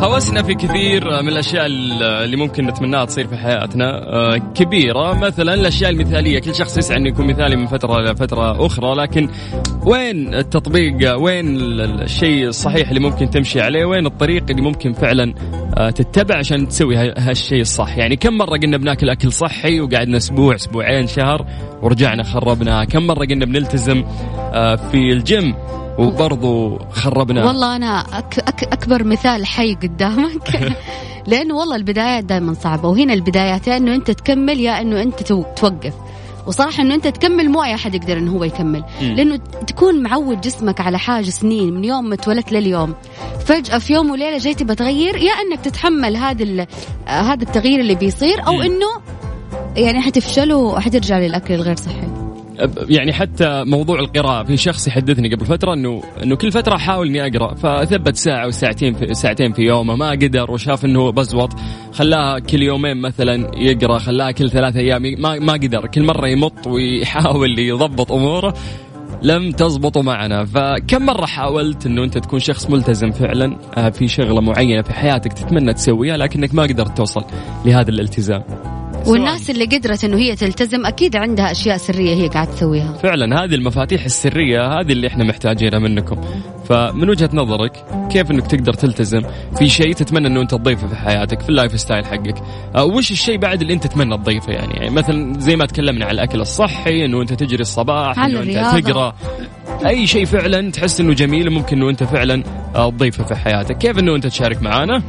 هوسنا في كثير من الأشياء اللي ممكن نتمناها تصير في حياتنا آه، كبيرة. مثلا الأشياء المثالية كل شخص يسعى إنه يكون مثالي من فترة لفتره أخرى لكن وين التطبيق؟ وين الشيء الصحيح اللي ممكن تمشي عليه؟ وين الطريق اللي ممكن فعلا آه، تتبع عشان تسوي هالشيء الصح؟ يعني كم مرة قلنا بناكل أكل صحي وقعدنا أسبوع أسبوعين شهر ورجعنا خربناها كم مرة قلنا بنلتزم آه، في الجيم؟ وبرضو خربنا والله أنا أك أك أكبر مثال حي قدامك. لأنه والله البدايات دائما صعبة وهنا البدايات يا أنه أنت تكمل يا أنه أنت توقف. وصراحة أنه أنت تكمل مو أي أحد يقدر أنه هو يكمل. لأنه تكون معود جسمك على حاجة سنين من يوم ما اتولدت لليوم. فجأة في يوم وليلة جاي تبى تغير يا أنك تتحمل هذا هذا التغيير اللي بيصير أو أنه يعني حتفشل وحترجع للأكل الغير صحي. يعني حتى موضوع القراءة في شخص يحدثني قبل فترة انه إنه كل فترة أحاول إني أقرأ فثبت ساعة وساعتين في ساعتين في يومه ما قدر وشاف إنه بزوط خلاها كل يومين مثلا يقرأ خلاها كل ثلاثة أيام ما ما قدر كل مرة يمط ويحاول يضبط أموره لم تزبط معنا. فكم مرة حاولت أنه أنت تكون شخص ملتزم فعلا؟ آه، في شغلة معينة في حياتك تتمنى تسويها لكنك ما قدرت توصل لهذا الالتزام؟ والناس اللي قدرت إنه هي تلتزم أكيد عندها أشياء سرية هي قاعدة تسويها. فعلا هذه المفاتيح السرية هذه اللي إحنا محتاجينها منكم. فمن وجهة نظرك كيف إنك تقدر تلتزم في شيء تتمنى إنه أنت تضيفه في حياتك في ال lifestyle حقك؟ أه، وش الشيء بعد اللي أنت تتمنى تضيفه يعني, يعني مثلا زي ما تكلمنا على الأكل الصحي إنه أنت تجري الصباح إنه أنت تقرأ. أي شيء فعلا تحس إنه جميل ممكن إنه أنت فعلا أه، تضيفه في حياتك. كيف إنه أنت تشارك معنا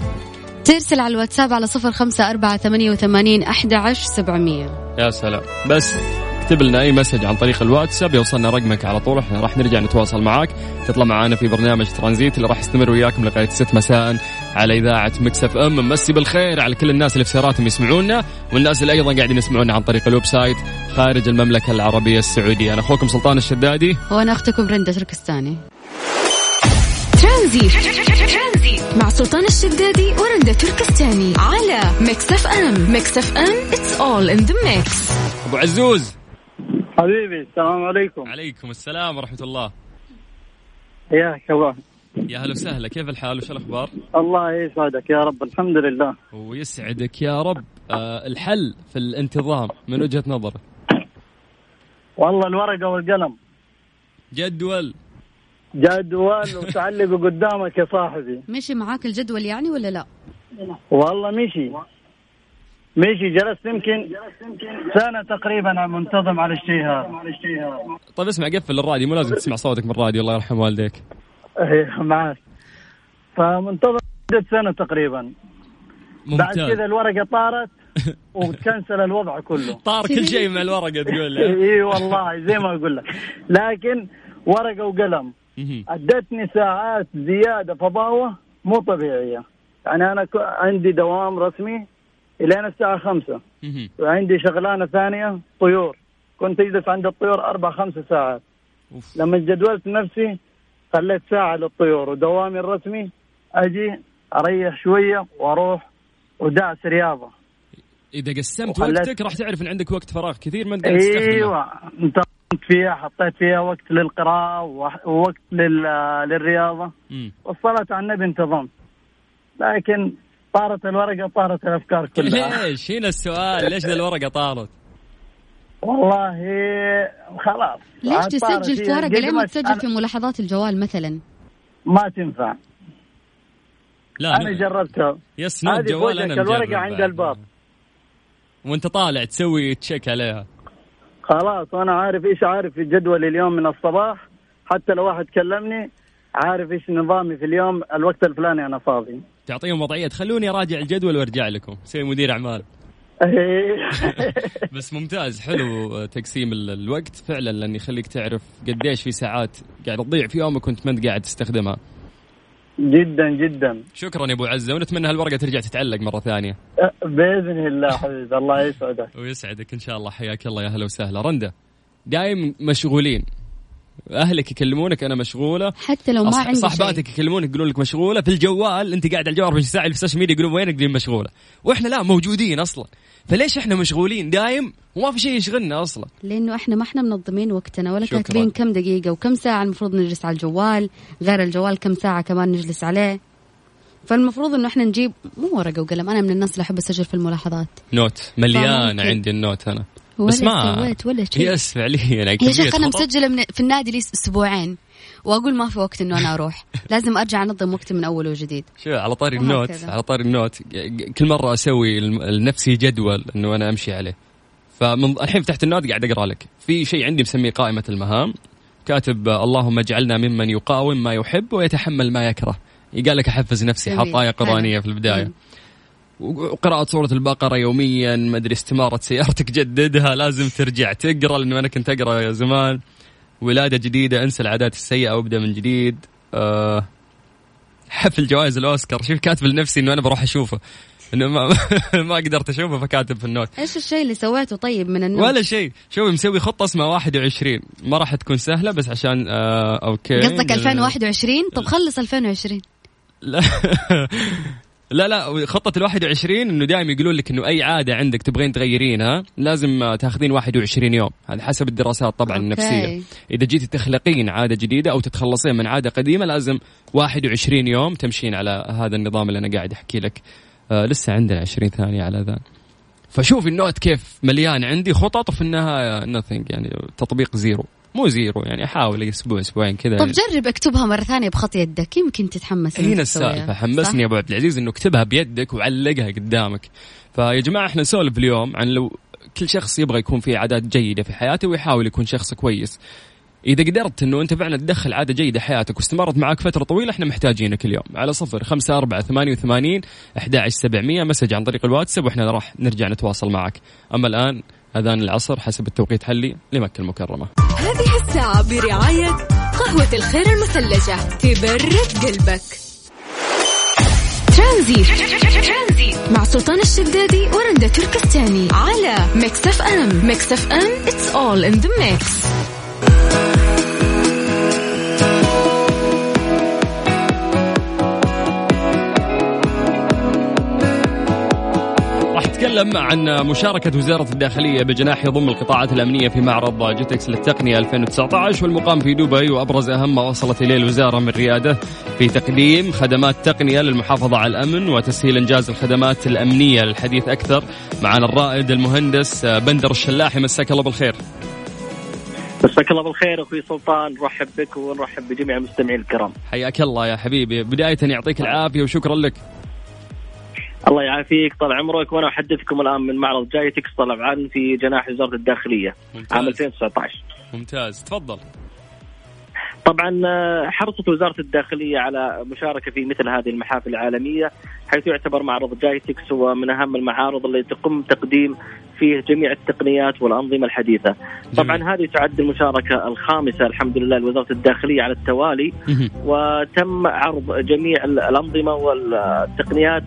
ترسل على الواتساب على صفر خمسة أربعة ثمانية وثمانين أحد عشر سبعمية. يا سلام. بس اكتب لنا أي message عن طريق الواتساب يوصلنا رقمك على طول إحنا راح نرجع نتواصل معاك. تطلع معانا في برنامج ترانزيت اللي راح يستمر وياكم لغاية 6 مساء على إذاعة Mix FM. نمسي بالخير على كل الناس اللي في سياراتهم يسمعونا والناس اللي أيضا قاعدين يسمعونا عن طريق ال website خارج المملكة العربية السعودية. أنا أخوكم سلطان الشدادي. وأنا أختكم رنده تركستاني. ترانزي مع سلطان الشدادي ورندا تركستاني على Mix FM Mix FM it's all in the mix أبو عزوز. حبيبي السلام عليكم. عليكم السلام ورحمة الله. يا الله. يا هلا وسهلا. كيف الحال؟ وش الأخبار؟ الله يسعدك يا رب الحمد لله. ويسعدك يا رب. آه الحل في الانتظام من وجهة نظرك. والله الورقة والقلم. جدول. جدول وتعلقه قدامك يا صاحبي. مشي معاك الجدول يعني ولا لا؟ والله مشي. مشي جلست يمكن سنة تقريبا منتظم على الشيء هذا طيب اسمع قفل الراديو مو لازم تسمع صوتك من الراديو الله يرحم والديك. إيه معك فمنتظم سنة تقريبا. ممتاز. بعد كذا الورقة طارت وتكنسل الوضع كله. طار كل شيء من الورقة تقول اي والله زي ما أقول لك. لكن ورقة وقلم. ادتني ساعات زيادة فضاوة مو طبيعية. يعني أنا عندي دوام رسمي الين الساعة خمسة. وعندي شغلانة ثانية طيور. كنت أجلس عند الطيور أربع خمس ساعات. أوف. لما جدولت نفسي خليت ساعة للطيور. ودوامي الرسمي أجي أريح شوية وأروح ودعس رياضة. إذا قسمت وقتك راح تعرف إن عندك وقت فراغ كثير ما تقدر تستخدمه أيوه. انت فيها حطيت فيها وقت للقراءة ووقت للرياضة. والصلاة على النبي انتظمت لكن طارت الورقة طارت الأفكار كلها. ليش؟ هنا السؤال ليش الورقة طارت؟ والله خلاص. ليش تسجل في ورقة؟ ليه ما تسجل في ملاحظات الجوال مثلا؟ ما تنفع. لا أنا جربتها yes note جوال أنا الورقة عند الباب. وأنت طالع تسوي check عليها. خلاص وأنا عارف إيش عارف في جدولي اليوم من الصباح. حتى لو واحد كلمني عارف إيش نظامي في اليوم. الوقت الفلاني أنا فاضي. تعطيهم وضعية. تخلوني أراجع الجدول وأرجع لكم. سوي مدير أعمال. بس ممتاز. حلو تقسيم الوقت. فعلا لأن يخليك تعرف قديش في ساعات قاعد تضيع في يومك وأنت ما أنت قاعد تستخدمها. جدا جدا. شكرا يا أبو عزة ونتمنى هالورقة ترجع تتعلق مرة ثانية. أه، بإذن الله حبيبي الله يسعدك. ويسعدك إن شاء الله. حياك الله يا هلا وسهلا. رندا دايم مشغولين. أهلك يكلمونك أنا مشغولة. حتى لو ما عندي صاحباتك يكلمونك يقولون لك مشغولة. في الجوال أنت قاعد على الجوال 24 ساعه في ال social media يقولون وينك؟ مشغولة. وإحنا لا موجودين أصلا. فليش إحنا مشغولين؟ دايم وما في شيء يشغلنا أصلا. لأنه إحنا ما إحنا منظمين وقتنا ولا كاتبين كم دقيقة وكم ساعة المفروض نجلس على الجوال غير الجوال كم ساعة كمان نجلس عليه. فالمفروض إنه إحنا نجيب مو ورقة وقلم أنا من الناس اللي أحب أسجل في الملاحظات. note. مليان عندي ال note أنا. ولا بس ما سويت ولا شيء. بس فعليا يا شيخ أنا مسجلة من في النادي لي أسبوعين. وأقول ما في وقت إنه أنا أروح. لازم أرجع أنظم وقتي من اول وجديد. شوف على طاري ال note على طاري ال note كل مرة أسوي لنفسي جدول إنه أنا أمشي عليه. فمن الحين فتحت النوت قاعد أقرأ لك. في شيء عندي مسميه قائمة المهام. كاتب اللهم اجعلنا ممن يقاوم ما يحب ويتحمل ما يكره. قال لك أحفز نفسي حط إيه قرانية في البداية. وقراءة سورة البقرة يوميا ما أدري استمارة سيارتك جددها لازم ترجع تقرأ لأنه أنا كنت أقرأ زمان. ولادة جديدة انسى العادات السيئة وابدا من جديد. أه حفل جوائز الأوسكار. شوف كاتب لنفسي إنه أنا بروح أشوفه. إنه ما ما قدرت أشوفه فكاتب في ال note. إيش الشيء اللي سويته طيب من ال note؟ ولا شيء. شوفي مسوي خطة اسمها 21 ما راح تكون سهلة بس عشان آه okay. قصدك 2021 طب خلص 2020 لا. لا لا خطة ال 21 إنه دائما يقولون لك إنه أي عادة عندك تبغين تغيرينها لازم تاخذين 21 يوم، هذا حسب الدراسات طبعا okay. النفسية. إذا جيتي تخلقين عادة جديدة أو تتخلصين من عادة قديمة لازم 21 يوم تمشين على هذا النظام اللي أنا قاعد أحكي لك. آه لسه عندنا 20 ثانية على ذا. فشوفي ال note كيف مليان عندي خطط وفي النهاية nothing يعني تطبيق zero. مو zero يعني احاول أسبوع أسبوعين كذا. طب جرب اكتبها مرة ثانية بخط يدك يمكن تتحمس هنا السالفة حمسني يا أبو عبد العزيز إنه اكتبها بيدك وعلقها قدامك. فيا جماعة إحنا نسولف اليوم عن لو كل شخص يبغى يكون فيه عادات جيدة في حياته ويحاول يكون شخص كويس. إذا قدرت أنه أنت فعلا تدخل عادة جيدة حياتك واستمرت معك فترة طويلة إحنا محتاجينك اليوم. على صفر خمسة أربعة ثمانية وثمانين أحد سبعمية message عن طريق الواتساب وإحنا راح نرجع نتواصل معك. أما الآن أذان العصر حسب التوقيت المحلي لمكة المكرمة. هذه الساعة برعاية قهوة الخير المثلجة تبرد قلبك. ترانزيت. مع سلطان الشدادي ورندا تركستاني على Mix FM. Mix FM it's all in the mix. نتكلم عن مشاركة وزارة الداخلية بجناح يضم القطاعات الأمنية في معرض جيتكس للتقنية 2019 والمقام في دبي. وأبرز أهم ما وصلت إليه الوزارة من ريادة في تقديم خدمات تقنية للمحافظة على الأمن وتسهيل إنجاز الخدمات الأمنية للحديث أكثر. معنا الرائد المهندس بندر الشلاحي مساك الله بالخير. مساك الله بالخير أخوي سلطان. نرحب بك ونرحب بجميع المستمعين الكرام. حياك الله يا حبيبي. بداية يعطيك العافية وشكرا لك. الله يعافيك طال عمرك. وأنا أحدثكم الآن من معرض جايتكس طبعا في جناح وزارة الداخلية. ممتاز. عام 2019 ممتاز. تفضل. طبعا آه، حرصت وزارة الداخلية على مشاركة في مثل هذه المحافل العالمية حيث يعتبر معرض جايتكس هو من أهم المعارض اللي تقوم تقديم فيه جميع التقنيات والأنظمة الحديثة. طبعا هذه تعد المشاركة الخامسة الحمد لله لوزارة الداخلية على التوالي. وتم عرض جميع الأنظمة والتقنيات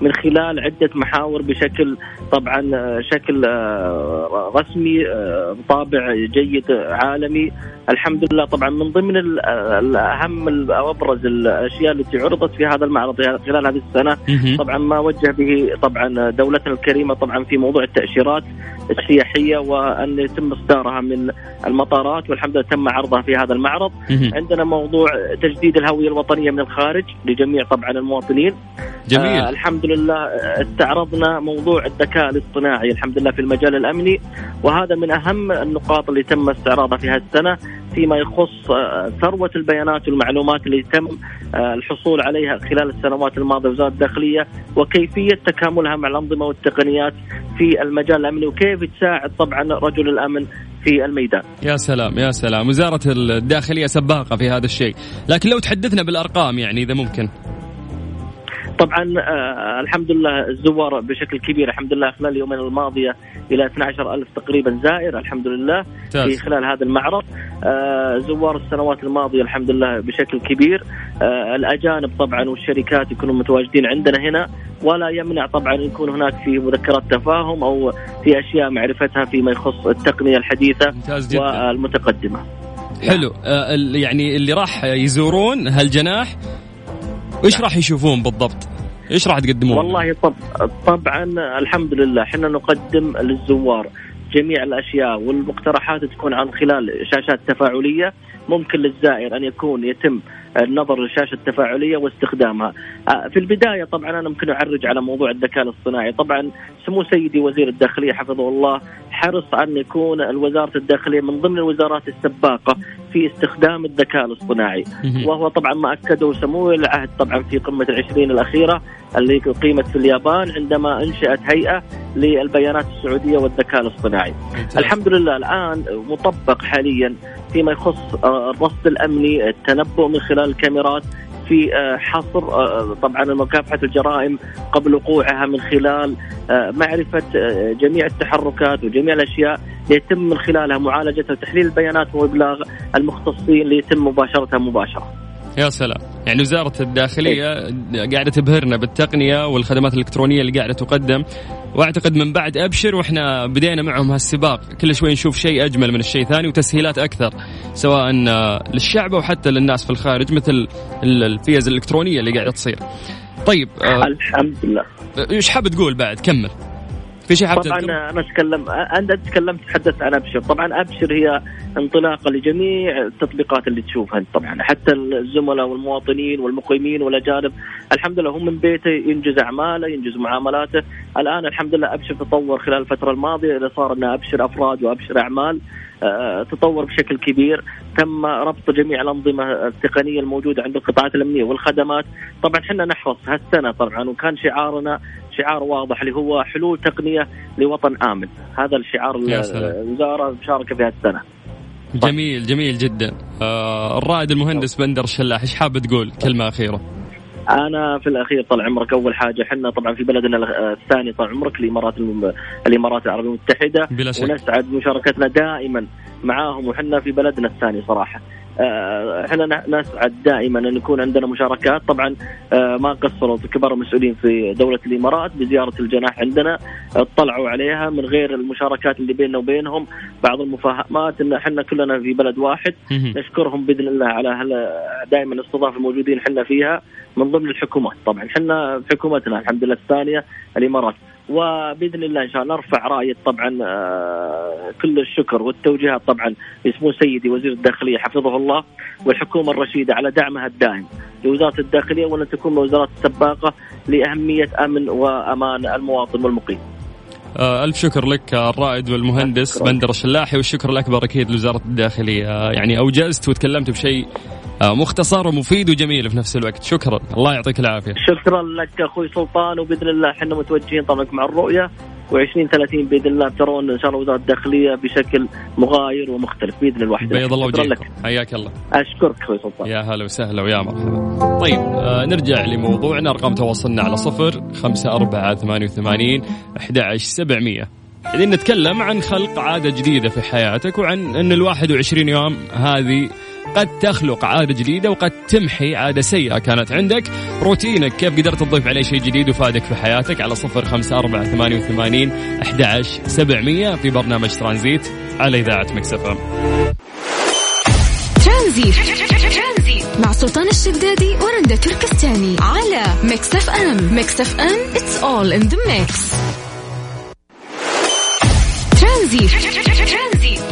من خلال عدة محاور بشكل طبعا شكل آه، رسمي آه، طابع جيد عالمي. الحمد لله طبعا من ضمن الأهم أو ابرز الأشياء التي عرضت في هذا المعرض خلال هذه السنة. طبعا ما وجه به طبعا دولتنا الكريمة طبعا في موضوع التأشيرات السياحية وأن يتم اصدارها من المطارات والحمد لله تم عرضها في هذا المعرض. عندنا موضوع تجديد الهوية الوطنية من الخارج لجميع طبعا المواطنين. جميل. آه الحمد لله استعرضنا موضوع الذكاء الاصطناعي الحمد لله في المجال الأمني. وهذا من أهم النقاط اللي تم استعراضها في هذه السنة. فيما يخص آه، ثروة البيانات والمعلومات اللي تم آه، الحصول عليها خلال السنوات الماضية وزاره الداخلية وكيفية تكاملها مع الأنظمة والتقنيات في المجال الأمني وكيف تساعد طبعا رجل الأمن في الميدان. يا سلام يا سلام، وزارة الداخلية سباقة في هذا الشيء، لكن لو تحدثنا بالأرقام يعني إذا ممكن. طبعا آه الحمد لله الزوار بشكل كبير الحمد لله خلال اليومين الماضية إلى 12 ألف تقريبا زائر الحمد لله. في خلال هذا المعرض. آه زوار السنوات الماضية الحمد لله بشكل كبير. آه الأجانب طبعا والشركات يكونوا متواجدين عندنا هنا ولا يمنع طبعا يكون هناك في مذكرات تفاهم أو في أشياء معرفتها فيما يخص التقنية الحديثة والمتقدمة. حلو. آه يعني اللي راح يزورون هالجناح إيش راح يشوفون بالضبط؟ إيش راح تقدمون؟ والله طب طبعا الحمد لله إحنا نقدم للزوار جميع الأشياء والمقترحات تكون عن خلال شاشات تفاعلية ممكن للزائر أن يكون يتم النظر للشاشة التفاعلية واستخدامها. آه، في البداية طبعا أنا ممكن أعرج على موضوع الذكاء الاصطناعي، طبعا سمو سيدي وزير الداخلية حفظه الله حرص أن يكون وزاره الداخلية من ضمن الوزارات السباقة في استخدام الذكاء الاصطناعي، وهو طبعا ما اكده سمو العهد طبعا في قمة العشرين الأخيرة اللي قيمت في اليابان عندما انشات هيئة للبيانات السعودية والذكاء الاصطناعي. الحمد لله الآن مطبق حاليا فيما يخص آه، الرصد الأمني التنبؤ من خلال الكاميرات في آه، حصر آه، طبعا مكافحة الجرائم قبل وقوعها من خلال معرفة جميع التحركات وجميع الأشياء يتم من خلالها معالجتها وتحليل البيانات وإبلاغ المختصين ليتم مباشرتها مباشرة. يا سلام يعني وزارة الداخلية قاعدة تبهرنا بالتقنية والخدمات الإلكترونية اللي قاعدة تقدم وأعتقد من بعد أبشر وإحنا بدينا معهم هالسباق كل شوي نشوف شيء أجمل من الشيء ثاني وتسهيلات أكثر سواء للشعب أو حتى للناس في الخارج مثل الفيز الإلكترونية اللي قاعدة تصير. طيب آه الحمد لله. إيش حاب تقول بعد كمل. في شيء حاب طبعا أنا اتكلم انت تكلمت تحدثت عن أبشر. طبعا أبشر هي انطلاقة لجميع التطبيقات اللي تشوفها طبعا. حتى الزملاء والمواطنين والمقيمين والأجانب الحمد لله هم من بيته ينجز أعماله ينجز معاملاته. الآن الحمد لله أبشر تطور خلال الفترة الماضية إلى صار أنه أبشر أفراد وأبشر أعمال آه، تطور بشكل كبير. تم ربط جميع الأنظمة التقنية الموجودة عند القطاعات الأمنية والخدمات. طبعا إحنا نحرص هالسنة طبعا وكان شعارنا شعار واضح اللي هو حلول تقنية لوطن آمن. هذا الشعار الوزارة مشاركة في هالسنه جميل جميل جدا. آه الرائد المهندس بندر الشلاح إيش حاب تقول؟ كلمة أخيرة. أنا في الأخير طال عمرك. أول حاجة إحنا طبعا في بلدنا الثاني طال عمرك الإمارات الإمارات العربية المتحدة. بلا شك. ونسعد بمشاركتنا دائما معاهم وحنا في بلدنا الثاني صراحة. آه، إحنا نسعد دائما أن يكون عندنا مشاركات. طبعا آه، ما قصروا كبار المسؤولين في دولة الإمارات بزيارة الجناح عندنا. اطلعوا عليها من غير المشاركات اللي بيننا وبينهم. بعض المفاهمات إن إحنا كلنا في بلد واحد. نشكرهم بإذن الله على دائما الاستضافة الموجودين إحنا فيها. من ضمن الحكومات. طبعا إحنا حكومتنا الحمد لله الثانية الإمارات. وبإذن الله إن شاء الله نرفع رايه طبعا آه، كل الشكر والتوجيهات طبعا لسمو سيدي وزير الداخلية حفظه الله والحكومة الرشيدة على دعمها الدائم. لوزارة الداخلية وان تكون الوزارات السباقة لأهمية أمن وأمان المواطن والمقيم. آه، ألف شكر لك الرائد والمهندس بندر الشلاحي والشكر الأكبر أكيد لوزارة الداخلية. يعني أوجزت وتكلمت بشيء آه، مختصر ومفيد وجميل في نفس الوقت. شكرا. الله يعطيك العافية. شكرا لك أخوي سلطان وبإذن الله إحنا متوجهين طبعا مع الرؤية و20 30 بإذن الله ترون إن شاء الله وزارة الداخلية بشكل مغاير ومختلف بإذن الواحد. بيض الله وجهك حياك الله. أشكرك أخوي سلطان. يا هلا وسهلا ويا مرحبا. طيب آه نرجع لموضوعنا. أرقام تواصلنا على صفر خمسة أربعة ثمانية وثمانين أحد عشر سبعمية. قاعدين نتكلم عن خلق عادة جديدة في حياتك وعن أن ال 21 يوم هذه قد تخلق عادة جديدة وقد تمحي عادة سيئة كانت عندك. روتينك كيف قدرت تضيف عليه شيء جديد وفادك في حياتك؟ على صفر خمسة أربعة ثمانية وثمانين أحد سبعمية في برنامج ترانزيت على إذاعة Mix FM Tranzit. مع سلطان الشدادي ورندا تركستاني على Mix FM. Mix FM it's all in the mix. ترانزيت.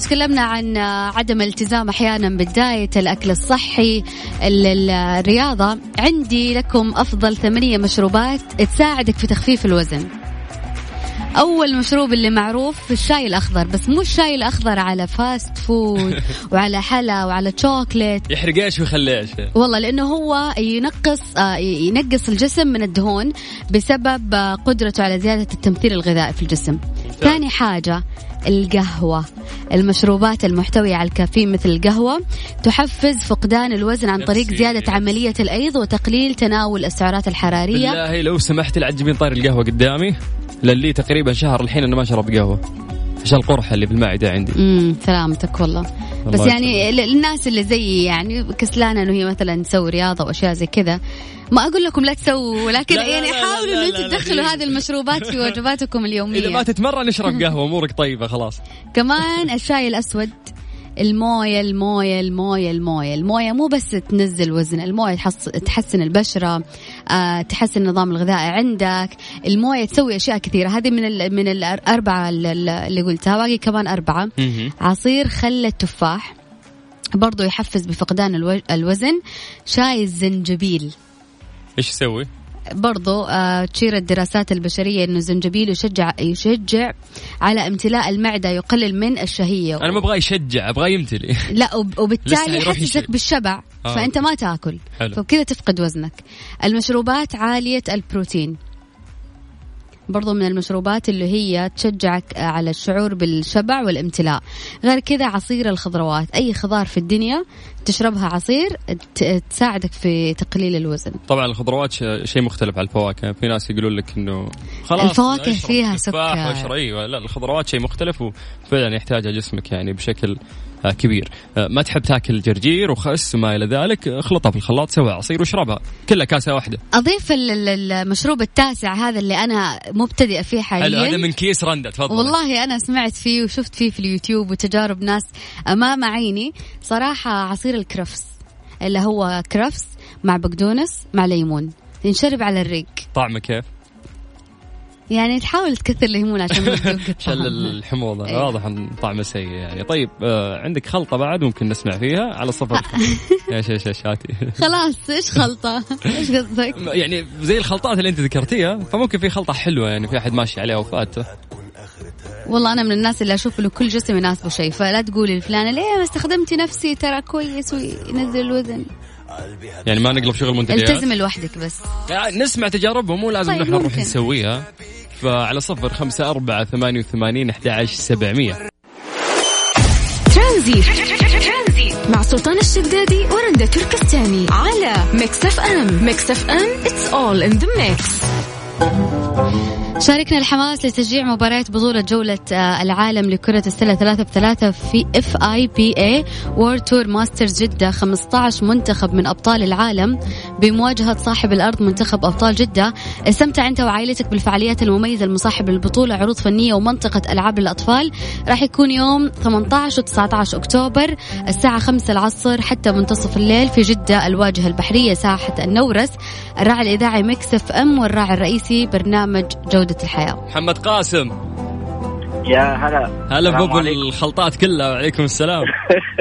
تكلمنا عن عدم الالتزام أحيانا بدايه الأكل الصحي الرياضة. عندي لكم أفضل ثمانية مشروبات تساعدك في تخفيف الوزن. أول مشروب اللي معروف الشاي الأخضر بس مو الشاي الأخضر على fast food وعلى حلا وعلى شوكليت يحرق إيش ويخلي إيش والله لأنه هو ينقص آه، ينقص الجسم من الدهون بسبب آه، قدرته على زيادة التمثيل الغذائي في الجسم. ثاني حاجة القهوة. المشروبات المحتوية على الكافيين مثل القهوة تحفز فقدان الوزن عن طريق زيادة عملية الأيض وتقليل تناول السعرات الحرارية. بالله لو سمحت لا تجيبين طاري القهوة قدامي للي تقريبا شهر الحين أنا ما شرب قهوة. عشان القرحة اللي في المعدة عندي. امم سلامتك والله. بس يعني الناس اللي زيي يعني كسلانة إنه هي مثلا تسوي رياضة واشياء زي كذا ما أقول لكم لا تسووا ولكن لا يعني حاولوا إن أنتم تدخلوا هذه المشروبات في وجباتكم اليومية. إذا ما تتمرن اشرب قهوة أمورك طيبة خلاص. كمان الشاي الأسود الموية الموية الموية الموية الموية مو بس تنزل وزن الموية تحسن البشرة آه، تحسن النظام الغذائي عندك الموية تسوي أشياء كثيرة. هذه من ال من الاربعه اللي قلتها باقي كمان أربعة. عصير خل التفاح برضو يحفز بفقدان الوزن. شاي الزنجبيل. إيش يسوي؟ برضو آه تشير الدراسات البشرية أنه الزنجبيل يشجع يشجع على امتلاء المعدة يقلل من الشهية. أنا ما أبغى يشجع أبغى يمتلي لا وبالتالي يحسسك بالشبع آه. فأنت ما تأكل. حلو. فكذا تفقد وزنك. المشروبات عالية البروتين. برضو من المشروبات اللي هي تشجعك على الشعور بالشبع والامتلاء. غير كذا عصير الخضروات. أي خضار في الدنيا تشربها عصير تساعدك في تقليل الوزن. طبعا الخضروات شيء مختلف عن الفواكه. في ناس يقولون لك إنه خلاص الفواكه فيها سكر. أيوه لا الخضروات شيء مختلف وفعلا يحتاجها جسمك يعني بشكل آه، كبير. آه، ما تحب تاكل جرجير وخس وما إلى ذلك اخلطها في الخلاط سوي عصير واشربها. كلها كاسة واحدة. أضيف المشروب التاسع هذا اللي أنا مبتدئة فيه حاليا. هذا من كيس رندا تفضل. والله أنا سمعت فيه وشفت فيه في اليوتيوب وتجارب ناس أمام عيني. صراحة عصير الكرفس اللي هو كرفس مع بقدونس مع ليمون ينشرب على الريق طعمه كيف؟ يعني تحاول تكثر الليمون عشان شل الحموضة أيه. واضح إن طعمه سيء يعني طيب آه عندك خلطة بعد ممكن نسمع فيها على الصفر إيش إيش إيش هاتي خلاص إيش خلطة؟ إيش قصدك؟ يعني زي الخلطات اللي أنت ذكرتيها فممكن في خلطة حلوة يعني في أحد ماشي عليها وفاته والله أنا من الناس اللي أشوف إنه كل جسم يناسبه شيء فلا تقولي لفلانة ليه ما استخدمتي نفسي؟ ترى كويس وينزل الوزن. يعني ما نقلب شغل منتجات التزم لوحدك بس. يعني نسمع تجاربهم مو لازم طيب نحن نروح نسويها. فعلى صفر خمسة أربعة ثمانية وثمانين أحد عشر سبعمية. ترانزي مع سلطان الشدادي ورندا تركستاني على Mix FM. Mix FM it's all in the mix. شاركنا الحماس لتشجيع مباراة بطولة جولة آه، العالم لكرة السلة ثلاثة بثلاثة في FIBA World Tour Masters جدة 15 منتخب من أبطال العالم. بمواجهة صاحب الأرض منتخب أبطال جدة. استمتع أنت وعائلتك بالفعاليات المميزة المصاحبة للبطولة عروض فنية ومنطقة ألعاب للأطفال. راح يكون يوم 18 و 19 أكتوبر الساعة 5 العصر حتى منتصف الليل في جدة الواجهة البحرية ساحة النورس. الراعي الإذاعي Mix FM والراعي الرئيسي برنامج جودة الحياة. محمد قاسم. يا هلا. هلا بابو الخلطات كلها وعليكم السلام.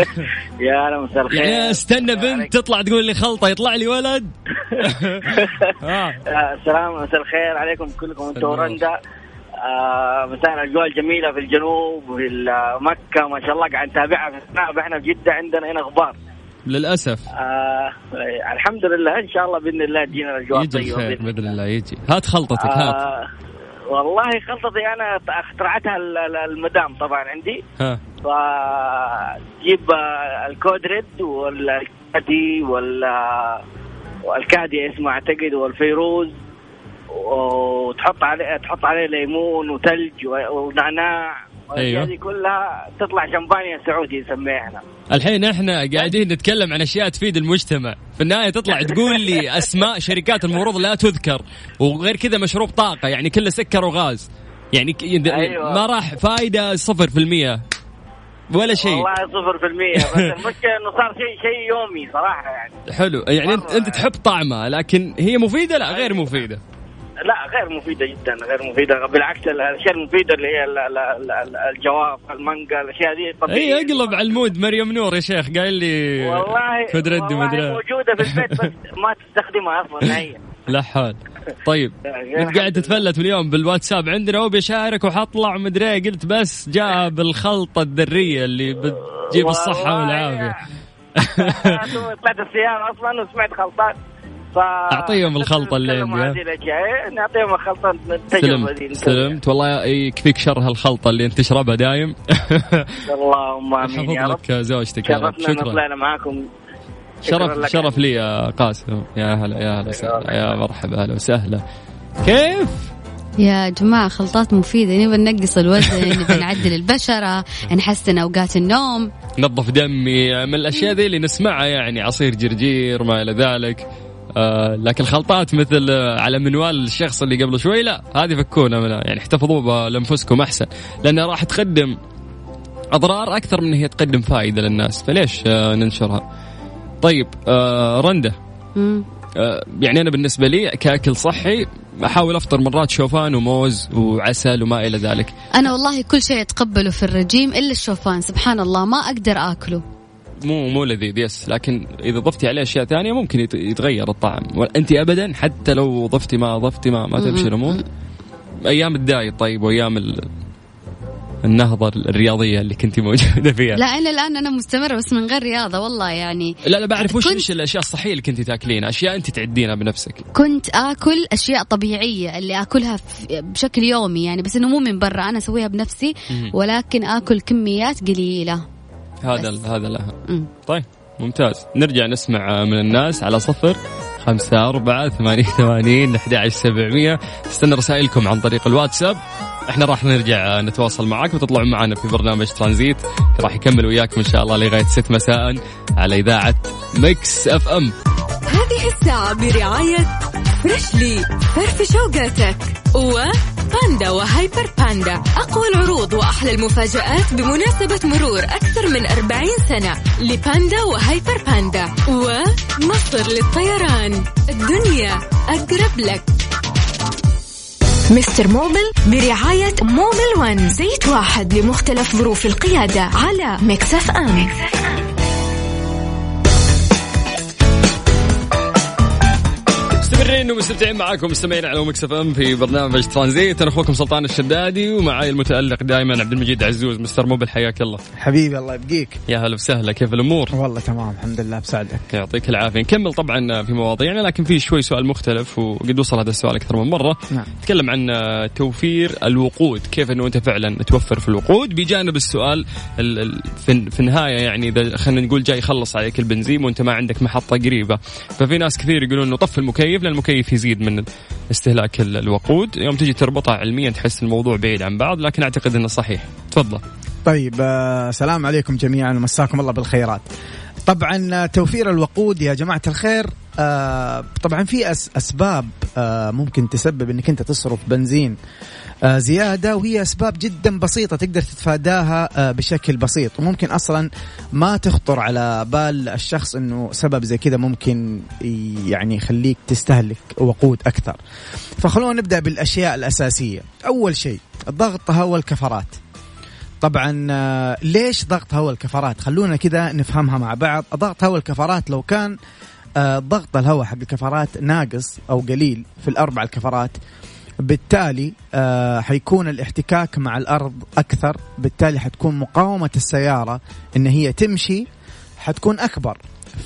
يا هلا مساء الخير يعني استنى بنت تطلع تقول لي خلطة يطلع لي ولد؟ آه. السلام مساء الخير عليكم كلكم أنتم ورندا. آه مساء الأجواء الجميلة في الجنوب وفي مكة ما شاء الله قاعد نتابعها في ال Snap إحنا في جدة عندنا هنا غبار للأسف. آه الحمد لله إن شاء الله بإذن الله تجينا الأجواء يجي الخير بإذن الله. يجي. هات خلطتك آه هات والله خلطتي أنا اخترعتها المدام طبعا عندي. ها. فتجيب الكودريد والكادي وال والكادي اسمه أعتقد والفيروز. وتحط عليه تحط عليه ليمون وثلج ونعناع. أيوه. هذه كلها تطلع شمبانيا سعودي يسميها إحنا الحين إحنا قاعدين نتكلم عن أشياء تفيد المجتمع. في النهاية تطلع تقول لي أسماء شركات المفروض لا تذكر وغير كذا مشروب طاقة يعني كله سكر وغاز. يعني أيوة. ما راح في المية. ولا شيء. والله صفر في المية. بس المشكلة إنه صار شيء شيء يومي صراحة يعني. حلو. يعني انت أنت تحب طعمها لكن هي مفيدة؟ لا غير أيوة. مفيدة. لا غير مفيدة جدا غير مفيدة. بالعكس الأشياء المفيدة اللي هي الجواف المانجا الأشياء دي طبيعية. اي أقلب على المود مريم نور يا شيخ قايل لي والله خد ردي والله موجودة في البيت بس ما تستخدمها أصلا نهائيا لا حول. طيب انت قاعد تتفلت اليوم بالواتساب؟ عندنا وبيشارك وحطلع ومدري إيه. قلت بس جاء بالخلطه الذرية اللي بتجيب الصحة والعافية. طلعت السياره أصلا وسمعت خلطات. أعطيهم الخلطة اللي عندي نعطيهم الخلطة التجربه سلمت والله يكفيك شر هالخلطه اللي أنت تشربها دايم. اللهم آمين يا رب. لك زوجتك يا رب. شكرا. طلعنا معاكم. شرف شرف لي يا قاسم. يا هلا يا هلا وسهلا يا مرحبا أهلا وسهلا. كيف؟ يا جماعة خلطات مفيدة. نبي ننقص الوزن نبي نعدل البشرة نحسن أوقات النوم. نظف دمي. من الأشياء ذي اللي نسمعها يعني عصير جرجير ما إلى ذلك. آه لكن خلطات مثل آه على منوال الشخص اللي قبل شوي لا هذه فكونا منها. يعني احتفظوا بأنفسكم أحسن لأنها راح تقدم أضرار أكثر من هي تقدم فائدة للناس. فليش آه ننشرها؟ طيب آه رنده آه يعني أنا بالنسبة لي كأكل صحي أحاول أفطر مرات شوفان وموز وعسل وما إلى ذلك. أنا والله كل شيء أتقبله في الرجيم إلا الشوفان سبحان الله ما أقدر آكله. مو مو لذيذ يس. لكن إذا ضفتي عليه أشياء ثانية ممكن يتغير الطعم. انت ابدا حتى لو ضفتي ما ضفتي ما ما تمشي الأمور. أيام الدايت طيب وأيام ال... النهضة الرياضية اللي كنت موجودة فيها. لا أنا الآن أنا مستمرة بس من غير رياضة والله يعني. لا لا بعرف وش كنت... الأشياء الصحية اللي كنت تاكلينها أشياء أنت تعدينها بنفسك. كنت آكل أشياء طبيعية اللي آكلها بشكل يومي يعني بس إنه مو من برا أنا أسويها بنفسي ولكن آكل كميات قليلة. هذا هذا الأهم طيب ممتاز. نرجع نسمع من الناس على صفر خمسة أربعة ثمانية ثمانين أحد عشر سبعمية. استنى رسائلكم عن طريق الواتساب. إحنا راح نرجع نتواصل معك وتطلعون معنا في برنامج ترانزيت. راح يكمل وياكم ان شاء الله لغاية 6 مساء على إذاعة Mix FM. هذه الساعة برعاية Freshly فرفش أوقاتك وباندا وهايبر باندا. أقوى العروض وأحلى المفاجآت بمناسبة مرور أكثر من 40 سنة لباندا وهايبر باندا. ومصر للطيران. الدنيا أقرب لك. Mister Mobil برعاية Mobil One زيت واحد لمختلف ظروف القيادة على Mix FM, Mix FM. مستمرين ومستمتعين معاكم. مستمعين على Mix FM في برنامج ترانزيت. أنا أخوكم سلطان الشدادي ومعاي المتألق دائما عبد المجيد عزوز. Mister Mobil حياك الله. حبيبي الله يبقيك. يا هلا وسهلا. كيف الأمور؟ والله تمام الحمد لله بسعدك. يعطيك العافية. نكمل طبعا في مواضيعنا لكن في شوي سؤال مختلف وقد وصل هذا السؤال أكثر من مرة. نعم. نتكلم عن توفير الوقود. كيف إنه أنت فعلا توفر في الوقود؟ بجانب السؤال في النهاية يعني إذا خلينا نقول جاي يخلص عليك البنزين وأنت ما عندك محطة قريبة. ففي ناس كثير يقولون إنه طف المكيف لأن المكيف يزيد من استهلاك الوقود. يوم تجي تربطها علميا تحس الموضوع بعيد عن بعض لكن أعتقد إنه صحيح. تفضل. طيب آه سلام عليكم جميعا ومساكم الله بالخيرات. طبعا آه، توفير الوقود يا جماعة الخير آه طبعا في أسباب ممكن تسبب إنك أنت تصرف بنزين. زيادة وهي أسباب جدا بسيطة تقدر تتفاداها آه، بشكل بسيط. وممكن أصلا ما تخطر على بال الشخص أنه سبب زي كذا ممكن يعني يخليك تستهلك وقود أكثر. فخلونا نبدأ بالأشياء الأساسية. أول شيء ضغط هواء الكفرات. طبعا آه، ليش ضغط هواء الكفرات؟ خلونا كذا نفهمها مع بعض. ضغط هواء الكفرات لو كان ضغط الهواء حق الكفرات ناقص أو قليل في الأربع الكفرات بالتالي آه حيكون الاحتكاك مع الأرض أكثر. بالتالي حتكون مقاومة السيارة إن هي تمشي حتكون أكبر.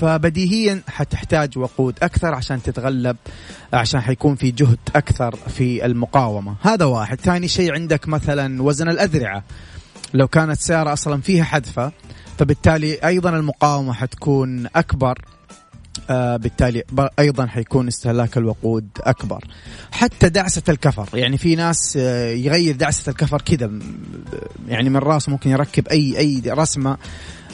فبديهيا حتحتاج وقود أكثر عشان تتغلب عشان حيكون في جهد أكثر في المقاومة. هذا واحد. ثاني شيء عندك مثلا وزن الأذرعة. لو كانت السياره أصلا فيها حذفة فبالتالي أيضا المقاومة حتكون أكبر. آه بالتالي أيضا حيكون استهلاك الوقود أكبر. حتى دعسة الكفر يعني في ناس آه يغير دعسة الكفر كذا يعني من رأسه ممكن يركب أي أي رسمة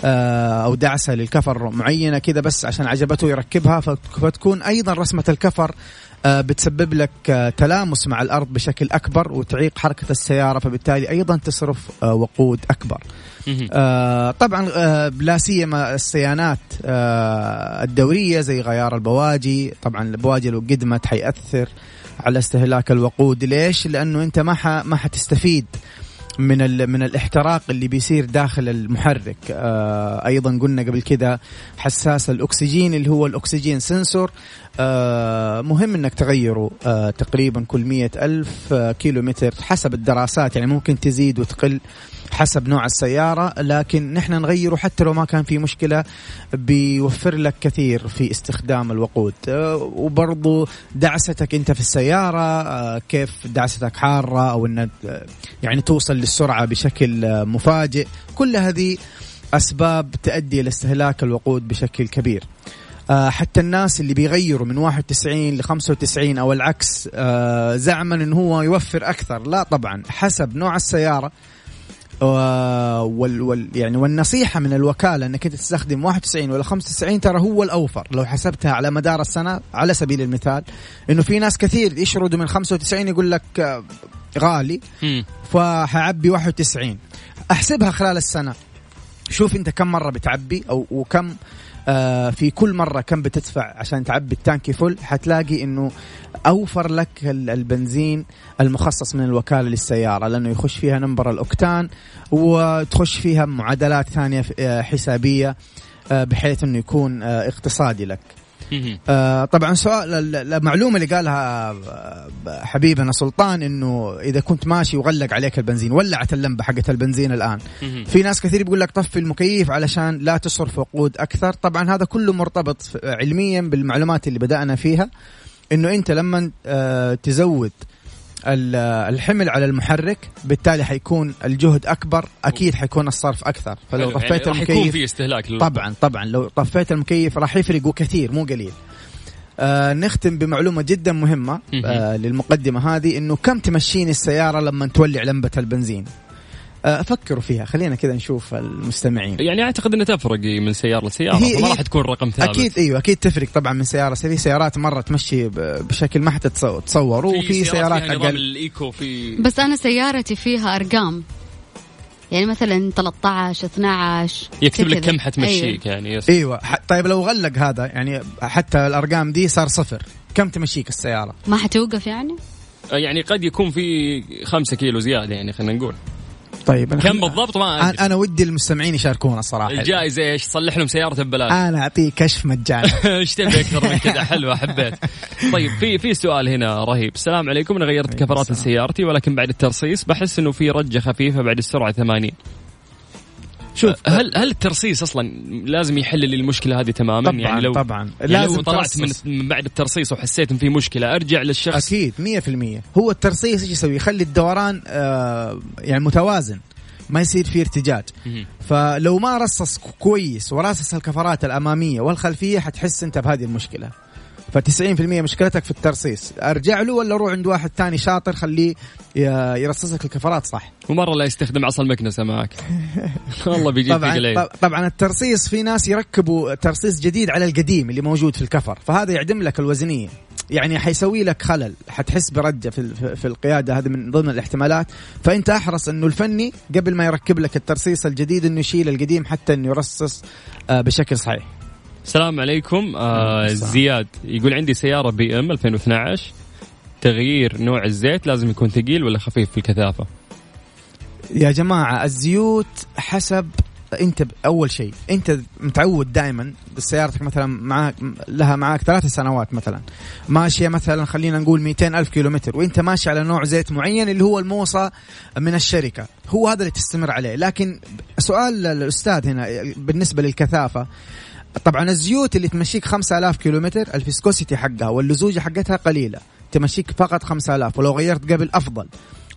آه أو دعسة للكفر معينة كذا بس عشان عجبته يركبها فتكون أيضا رسمة الكفر بتسبب لك آه، تلامس مع الأرض بشكل أكبر وتعيق حركة السيارة فبالتالي أيضا تصرف آه، وقود أكبر. طبعا لا سيما الصيانات الدورية زي غيار البواجي، طبعا البواجي لو قدمت حيأثر على استهلاك الوقود، ليش؟ لأنه أنت ما ما حتستفيد من من الاحتراق اللي بيصير داخل المحرك. آه أيضا قلنا قبل كذا حساس الأكسجين اللي هو الأكسجين سنسور. آه مهم إنك تغيره آه تقريبا كل مية ألف كيلو متر حسب الدراسات. يعني ممكن تزيد وتقل حسب نوع السيارة لكن نحن نغيره حتى لو ما كان في مشكلة بيوفر لك كثير في استخدام الوقود. آه، وبرضو دعستك أنت في السيارة آه، كيف دعستك حارة أو إن آه، يعني توصل للسرعة بشكل مفاجئ. كل هذه أسباب تؤدي إلى استهلاك الوقود بشكل كبير. حتى الناس اللي بيغيروا من 91 ل 95 أو العكس زعما انه هو يوفر أكثر. لا طبعا حسب نوع السيارة وال وال يعني والنصيحة من الوكالة إنك أنت تستخدم 91 ولا 95 ترى هو الأوفر. لو حسبتها على مدار السنة على سبيل المثال إنه في ناس كثير يشردوا من 95 يقول لك آه، غالي. فحعبي 91 أحسبها خلال السنة. شوف أنت كم مرة بتعبي أو وكم آه، في كل مرة كم بتدفع عشان تعبي التانكي فل حتلاقي إنه أوفر لك البنزين المخصص من الوكالة للسيارة لأنه يخش فيها number الأوكتان وتخش فيها معادلات ثانية آه، حسابية آه، بحيث إنه يكون اقتصادي لك. آه طبعا سؤال المعلومه اللي قالها آه، حبيبنا سلطان إنه إذا كنت ماشي وغلق عليك البنزين ولعت اللمبة حقت البنزين الآن. في ناس كثير بيقول لك طفي المكيف علشان لا تصرف وقود أكثر. طبعا هذا كله مرتبط علميا بالمعلومات اللي بدأنا فيها إنه أنت لما آه تزود الحمل على المحرك بالتالي حيكون الجهد أكبر أكيد حيكون الصرف أكثر. فلو طفيت يعني المكيف يكون في استهلاك طبعا طبعا لو طفيت المكيف راح يفرق وكثير مو قليل. آه نختم بمعلومة جدا مهمة آه للمقدمة هذه إنه كم تمشيني السيارة لما تولع لمبة البنزين؟ فكروا فيها. خلينا كذا نشوف المستمعين. يعني أعتقد إنها تفرق من سيارة لسيارة هي ما راح تكون رقم ثابت. أكيد أيوه أكيد تفرق طبعا من سيارة في سيارات مرة تمشي بشكل ما حتتصور وفي سيارات أقل. الإيكو في بس أنا سيارتي فيها أرقام. يعني مثلا 13 12 يكتب لك كم حتمشيك أيوة. يعني. أيوه طيب لو غلق هذا يعني حتى الأرقام دي صار صفر. كم تمشيك السيارة؟ ما حتوقف يعني؟ يعني قد يكون في 5 كيلو زيادة يعني خلينا نقول. طيب. أنا كم بالضبط؟ ما أدري. أنا ودي المستمعين يشاركونا الصراحه الجائزة إيش؟ تصلح لهم سيارة ببلاش. أنا أعطيك كشف مجاني. إيش تبي أكثر من كذا؟ حلوة حبيت. طيب في في سؤال هنا رهيب. السلام عليكم. أنا غيرت كفرات لسيارتي ولكن بعد الترصيص بحس إنه في رجة خفيفة بعد السرعة 80 شوف هل هل الترصيص أصلا لازم يحل لي المشكلة هذه تماما؟ طبعا يعني لو طبعا. يعني لازم لو طلعت من بعد الترصيص وحسيت إن في مشكلة أرجع للشخص. أكيد 100% هو الترصيص إيش يسوي؟ يخلي الدوران آه يعني متوازن ما يصير في ارتجاج. فلو ما رصص كويس ورصص الكفرات الأمامية والخلفية حتحس أنت بهذه المشكلة. ف90% مشكلتك في الترصيص أرجع له ولا روح عند واحد ثاني شاطر خليه يرصص لك الكفرات؟ صح. ومرة لا يستخدم عصا المكنسة معك. والله بيجيب طبعا طبعا الترصيص في ناس يركبوا ترصيص جديد على القديم اللي موجود في الكفر فهذا يعدم لك الوزنية. يعني حيسوي لك خلل حتحس برجة في في القيادة هذه من ضمن الاحتمالات. فأنت أحرص إنه الفني قبل ما يركب لك الترصيص الجديد إنه يشيل القديم حتى إنه يرصص آه، بشكل صحيح. السلام عليكم. آه زياد يقول عندي سيارة بي إم 2012 تغيير نوع الزيت لازم يكون ثقيل ولا خفيف في الكثافة؟ يا جماعة الزيوت حسب أنت أول شيء أنت متعود دائما سيارتك مثلا معك لها معك ثلاث سنوات مثلا. ماشية مثلا خلينا نقول 200 ألف كيلو متر وأنت ماشي على نوع زيت معين اللي هو الموصى من الشركة. هو هذا اللي تستمر عليه. لكن سؤال الأستاذ هنا بالنسبة للكثافة طبعا الزيوت اللي تمشيك 5000 كيلو متر الفيسكوسيتي حقها واللزوجه حقتها قليلة تمشيك فقط 5000 ولو غيرت قبل أفضل.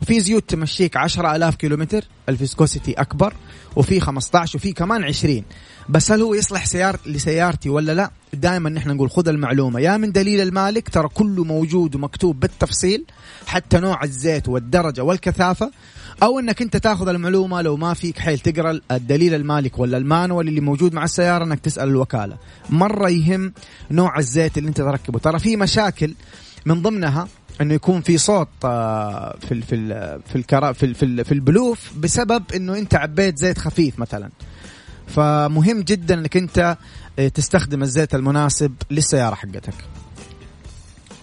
وفي زيوت تمشيك 10000 كيلومتر ال viscosity أكبر وفي 15 وفي كمان 20 بس هل هو يصلح سيار لسيارتي ولا لا؟ دائما نحن نقول خذ المعلومة. يا من دليل المالك ترى كله موجود ومكتوب بالتفصيل حتى نوع الزيت والدرجة والكثافة. أو إنك أنت تاخذ المعلومة لو ما فيك حيل تقرأ الدليل المالك ولا ال manual اللي موجود مع السيارة إنك تسأل الوكالة. مرة يهم نوع الزيت اللي أنت تركبه. ترى في مشاكل من ضمنها إنه يكون في صوت آه، في ال في ال في الكرا في في, في البلوف بسبب إنه أنت عبيت زيت خفيف مثلا. فمهم جدا إنك أنت آه، تستخدم الزيت المناسب للسيارة حقتك.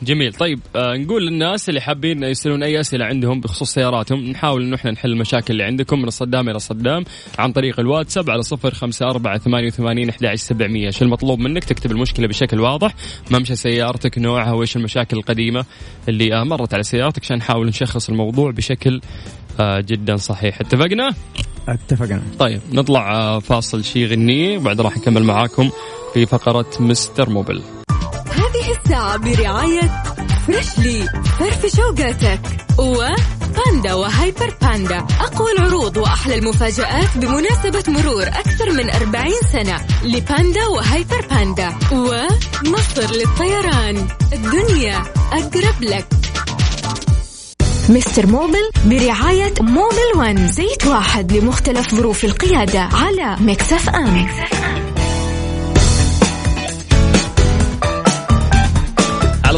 جميل. طيب آه نقول للناس اللي حابين يسالون أي أسئلة عندهم بخصوص سياراتهم نحاول انه إحنا نحل المشاكل اللي عندكم من صدام إلى صدام عن طريق الواتساب على صفر خمسة أربعة ثمانية وثمانين أحد سبعمية. شو المطلوب منك؟ تكتب المشكلة بشكل واضح ممشى سيارتك نوعها وإيش المشاكل القديمة اللي آه مرت على سيارتك عشان نحاول نشخص الموضوع بشكل آه جدا صحيح. اتفقنا؟ اتفقنا. طيب نطلع آه فاصل شي غنية وبعد راح نكمل معاكم في فقرة مستر موبل. هذه الساعة برعاية فريشلي فرف شوقاتك. وباندا وهايبر باندا. أقوى العروض وأحلى المفاجآت بمناسبة مرور أكثر من 40 سنة لباندا وهايبر باندا. ومصر للطيران. الدنيا أقرب لك. مستر موبل برعاية موبل ون زيت واحد لمختلف ظروف القيادة على Mix FM, Mix FM.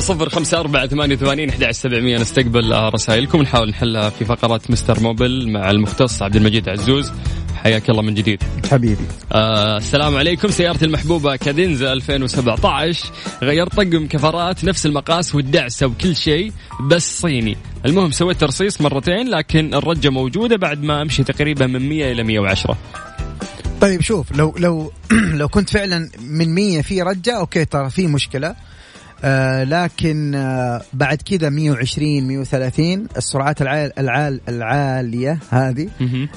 صفر خمسة أربعة ثمانية وثمانين أحد سبعمية. نستقبل رسائلكم. نحاول نحلها في فقرة مستر موبل مع المختص عبد المجيد عزوز. حياك الله من جديد. حبيبي. آه السلام عليكم. سيارتي المحبوبة كادينزا 2017 غيرت طقم كفرات نفس المقاس والدعسة وكل شيء بس صيني. المهم سويت ترصيص مرتين لكن الرجة موجودة بعد ما أمشي تقريبا من 100 إلى 110 طيب شوف لو لو لو كنت فعلا من 100 في رجة okay ترى في مشكلة. آه لكن آه بعد كذا 120 130 السرعات العال العال العالية هذه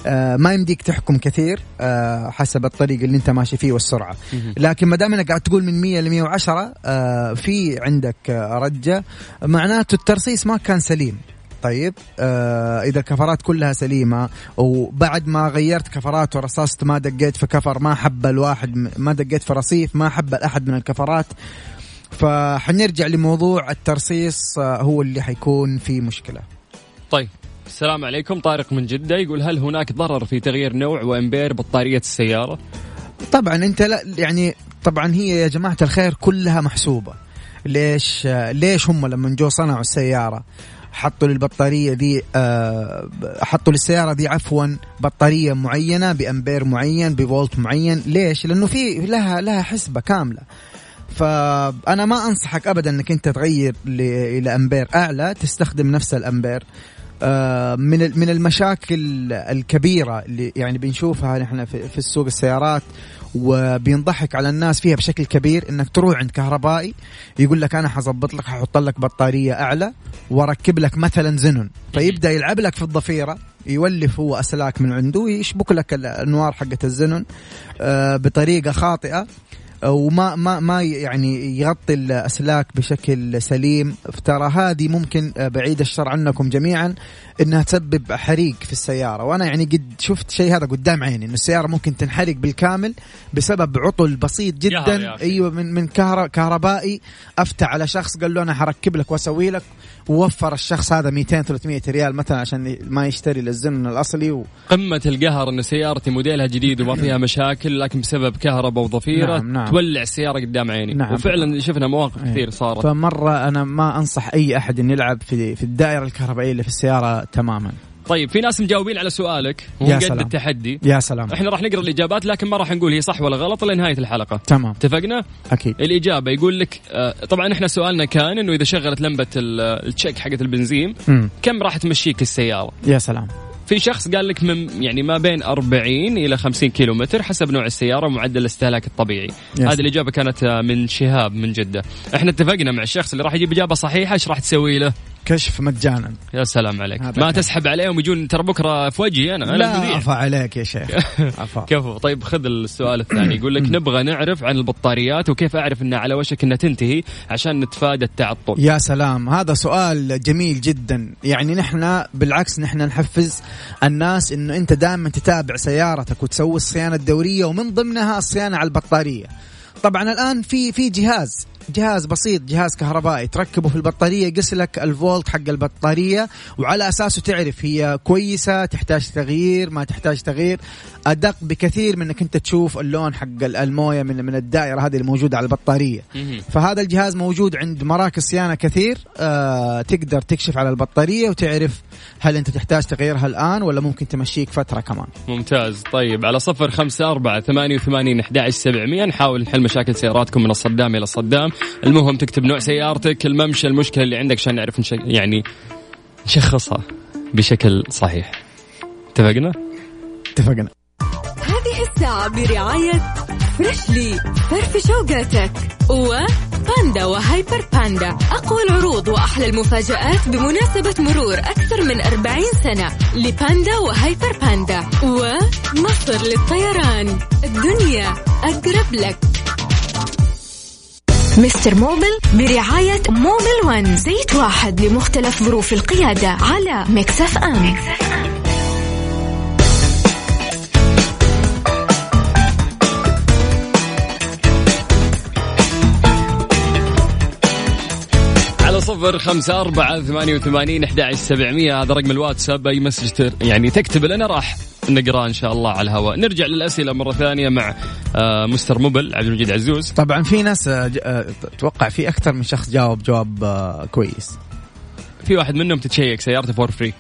آه ما يمديك تحكم كثير آه حسب الطريق اللي انت ماشي فيه والسرعة. لكن ما دام انك قاعد تقول من 100 ل 110 آه في عندك آه رجة. معناته الترصيص ما كان سليم. طيب آه إذا الكفرات كلها سليمة وبعد ما غيرت كفرات ورصصت ما دقيت في كفر ما حب الواحد ما دقيت في رصيف ما حب الاحد من الكفرات فحنرجع لموضوع الترصيص آه، هو اللي حيكون في مشكلة. طيب السلام عليكم. طارق من جدة يقول هل هناك ضرر في تغيير نوع وامبير بطارية السيارة؟ طبعا أنت لا يعني طبعا هي يا جماعة الخير كلها محسوبة. ليش آه، ليش هم لما جو صنعوا السيارة حطوا للبطارية دي آه، حطوا للسيارة دي عفوا بطارية معينة بأمبير معين بفولت معين؟ ليش؟ لأنه في لها لها حسبة كاملة. فأنا ما أنصحك ابدا إنك أنت تغير إلى أمبير أعلى تستخدم نفس الأمبير. آه، من من المشاكل الكبيرة اللي يعني بنشوفها نحن في السوق السيارات وبينضحك على الناس فيها بشكل كبير إنك تروح عند كهربائي يقول لك أنا حظبط لك ححط لك بطارية أعلى وأركب لك مثلا زنون. فيبدأ يلعب لك في الضفيرة يولف هو أسلاك من عنده ويشبك لك الأنوار حقت الزنون آه، بطريقة خاطئة. وما ما ما يعني يغطي الأسلاك بشكل سليم. ترى هذه ممكن آه، بعيد الشر عنكم جميعا إنها تسبب حريق في السيارة. وأنا يعني قد شفت شيء هذا قدام عيني إنه السيارة ممكن تنحرق بالكامل بسبب عطل بسيط جدا. أيوه من من كهربائي افتى على شخص قال له أنا حركب لك وأسوي لك. ووفر الشخص هذا 200 300 ريال مثلا عشان ما يشتري للزمن الأصلي و... قمة القهر إن سيارتي موديلها جديد وما فيها مشاكل لكن بسبب كهرباء وضفيرة نعم نعم. تولع السيارة قدام عيني نعم. وفعلا شفنا مواقف كثير صارت فمرة أنا ما أنصح أي أحد إن يلعب في في الدائرة الكهربائية اللي في السيارة تماما طيب في ناس مجاوبين على سؤالك وهم قد التحدي. يا سلام. إحنا راح نقرأ الإجابات لكن ما راح نقول هي صح ولا غلط لنهايه الحلقة. تمام. اتفقنا؟ أكيد. الإجابة يقول لك آه، طبعا إحنا سؤالنا كان إنه إذا شغلت لمبة التشيك حقت البنزين م. كم راح تمشيك السيارة؟ يا سلام. في شخص قال لك من يعني ما بين 40 إلى 50 كيلو متر حسب نوع السيارة ومعدل الاستهلاك الطبيعي. هذه الإجابة كانت من شهاب من جدة. إحنا اتفقنا مع الشخص اللي راح يجيب إجابة صحيحة إيش راح تسوي له؟ كشف مجانا. يا سلام عليك. ما تسحب عليهم يجون ترى بكرة في وجهي أنا لا عفا عليك يا شيخ. عفا. كفو. طيب خذ السؤال الثاني. يقول لك نبغى نعرف عن البطاريات وكيف أعرف إنها على وشك إنها تنتهي عشان نتفادى التعطل. يا سلام. هذا سؤال جميل جدا. يعني نحن بالعكس نحن نحفز الناس إنه أنت دائما تتابع سيارتك وتسوي الصيانة الدورية ومن ضمنها الصيانة على البطارية. طبعا الآن في في جهاز. جهاز بسيط جهاز كهربائي. تركبه في البطارية يقيس لك الفولت حق البطارية وعلى أساسه تعرف هي كويسة تحتاج تغيير ما تحتاج تغيير. أدق بكثير من إنك أنت تشوف اللون حق الموية من من الدائرة هذه الموجودة على البطارية. فهذا الجهاز موجود عند مراكز صيانة كثير. آه تقدر تكشف على البطارية وتعرف هل أنت تحتاج تغييرها الآن ولا ممكن تمشيك فترة كمان. ممتاز. طيب على صفر خمسة أربعة ثمانية وثمانين أحد سبعمية. نحاول نحل مشاكل سياراتكم من الصدام إلى الصدام. المهم تكتب نوع سيارتك الممشى المشكلة اللي عندك عشان نعرف نشك... يعني نشخصها بشكل صحيح. اتفقنا؟ اتفقنا. هذه الساعة برعاية فريشلي فرف شوقاتك وباندا وهايبر باندا. أقوى العروض وأحلى المفاجآت بمناسبة مرور أكثر من 40 سنة لباندا وهايبر باندا. ومصر للطيران. الدنيا أقرب لك. مستر موبل برعاية موبل ون زيت واحد لمختلف ظروف القيادة على Mix FM, Mix FM. صفر خمسة أربعة ثمانية وثمانين أحد سبعمية. هذا رقم الواتساب أي message يعني تكتب لنا راح نقرأ إن شاء الله على الهواء. نرجع للأسئلة مرة ثانية مع آه، مستر موبل عبد المجيد عزوز. طبعا في ناس أتوقع آه، في أكثر من شخص جاوب جواب آه، كويس. في واحد منهم تتشيك سيارته for free